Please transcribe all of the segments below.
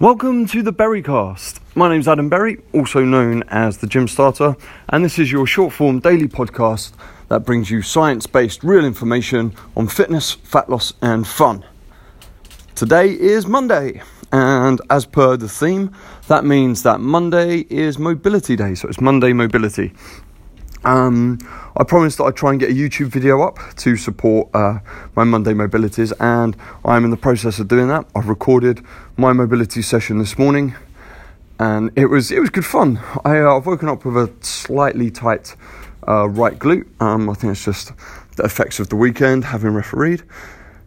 Welcome to the Berrycast. My name's Adam Berry, also known as the Gym Starter, and this is your short form daily podcast that brings you science based real information on fitness, fat loss, and fun. Today is Monday, and as per the theme, that means that Monday is Mobility Day, so it's Monday Mobility. Um, I promised that I'd try and get a YouTube video up to support uh, my Monday mobilities, and I'm in the process of doing that. I've recorded my mobility session this morning, and it was it was good fun. I, uh, I've woken up with a slightly tight uh, right glute. Um, I think it's just the effects of the weekend having refereed.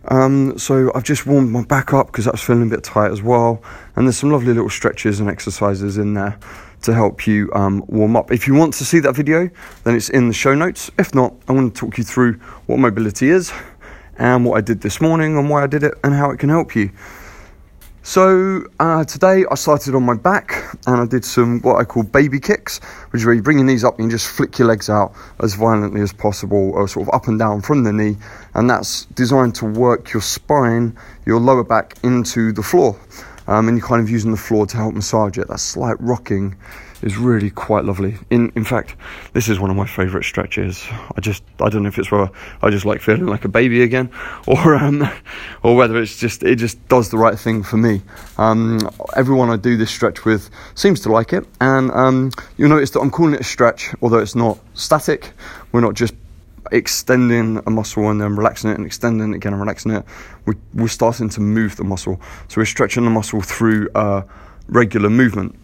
Um, so I've just warmed my back up because that's feeling a bit tight as well, and there's some lovely little stretches and exercises in there to help you um, warm up. If you want to see that video, then it's in the show notes. If not, I'm going to talk you through what mobility is and what I did this morning and why I did it and how it can help you. So uh, today I started on my back and I did some what I call baby kicks, which is where you bring your knees up and you just flick your legs out as violently as possible, or sort of up and down from the knee, and that's designed to work your spine, your lower back into the floor um, and you're kind of using the floor to help massage it. That slight rocking is really quite lovely. In in fact, this is one of my favourite stretches. I just I don't know if it's where I just like feeling like a baby again, or um, or whether it's just it just does the right thing for me. Um, everyone I do this stretch with seems to like it, and um, you'll notice that I'm calling it a stretch, although it's not static. We're not just extending a muscle and then relaxing it and extending it again and relaxing it, we, we're starting to move the muscle. So we're stretching the muscle through uh, regular movement.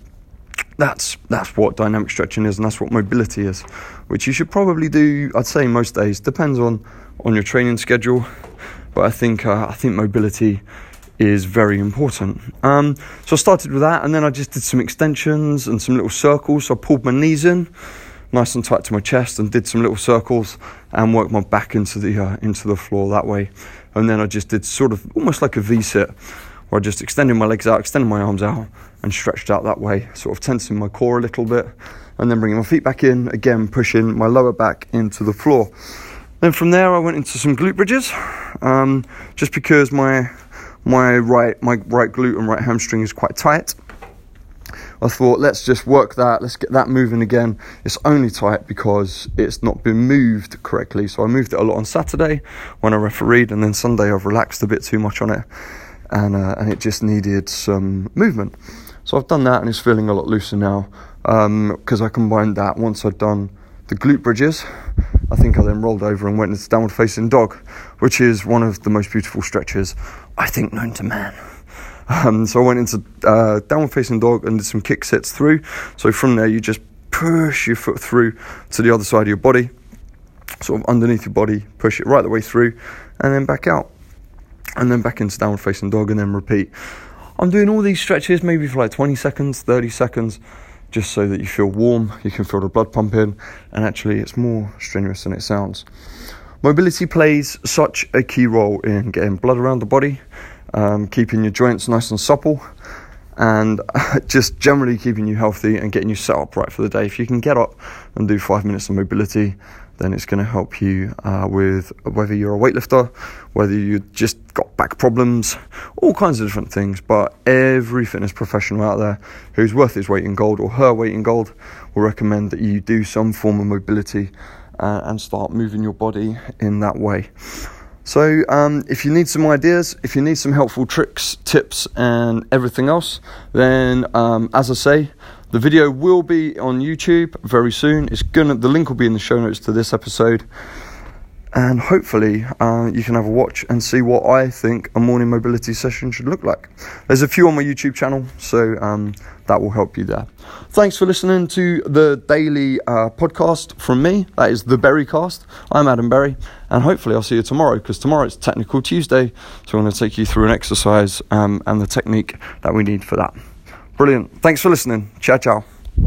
That's that's what dynamic stretching is, and that's what mobility is, which you should probably do. I'd say most days depends on on your training schedule, but I think uh, I think mobility is very important. Um, so I started with that, and then I just did some extensions and some little circles. So I pulled my knees in nice and tight to my chest and did some little circles and worked my back into the uh, into the floor that way. And then I just did sort of almost like a V sit where I just extended my legs out, extended my arms out and stretched out that way, sort of tensing my core a little bit and then bringing my feet back in, again pushing my lower back into the floor. Then from there I went into some glute bridges um, just because my my right my right glute and right hamstring is quite tight I thought, let's just work that, let's get that moving again. It's only tight because it's not been moved correctly. So I moved it a lot on Saturday when I refereed, and then Sunday I've relaxed a bit too much on it, and, uh, and it just needed some movement. So I've done that, and it's feeling a lot looser now because um, I combined that once I'd done the glute bridges. I think I then rolled over and went into downward facing dog, which is one of the most beautiful stretches I think known to man. Um, so I went into uh, downward facing dog and did some kick sets through. So from there, you just push your foot through to the other side of your body, sort of underneath your body, push it right the way through, and then back out. And then back into downward facing dog, and then repeat. I'm doing all these stretches maybe for like 20 seconds, 30 seconds, just so that you feel warm, you can feel the blood pumping, and actually it's more strenuous than it sounds. Mobility plays such a key role in getting blood around the body um, keeping your joints nice and supple, and just generally keeping you healthy and getting you set up right for the day. If you can get up and do five minutes of mobility, then it's going to help you uh, with whether you're a weightlifter, whether you just got back problems, all kinds of different things. But every fitness professional out there who's worth his weight in gold or her weight in gold will recommend that you do some form of mobility uh, and start moving your body in that way. So, um, if you need some ideas, if you need some helpful tricks, tips, and everything else, then um, as I say, the video will be on YouTube very soon. It's gonna the link will be in the show notes to this episode and hopefully uh, you can have a watch and see what I think a morning mobility session should look like. There's a few on my YouTube channel, so um, that will help you there. Thanks for listening to the daily uh, podcast from me. That is the Berrycast. I'm Adam Berry, and hopefully I'll see you tomorrow because tomorrow it's Technical Tuesday, so I'm going to take you through an exercise um, and the technique that we need for that. Brilliant. Thanks for listening. Ciao, ciao.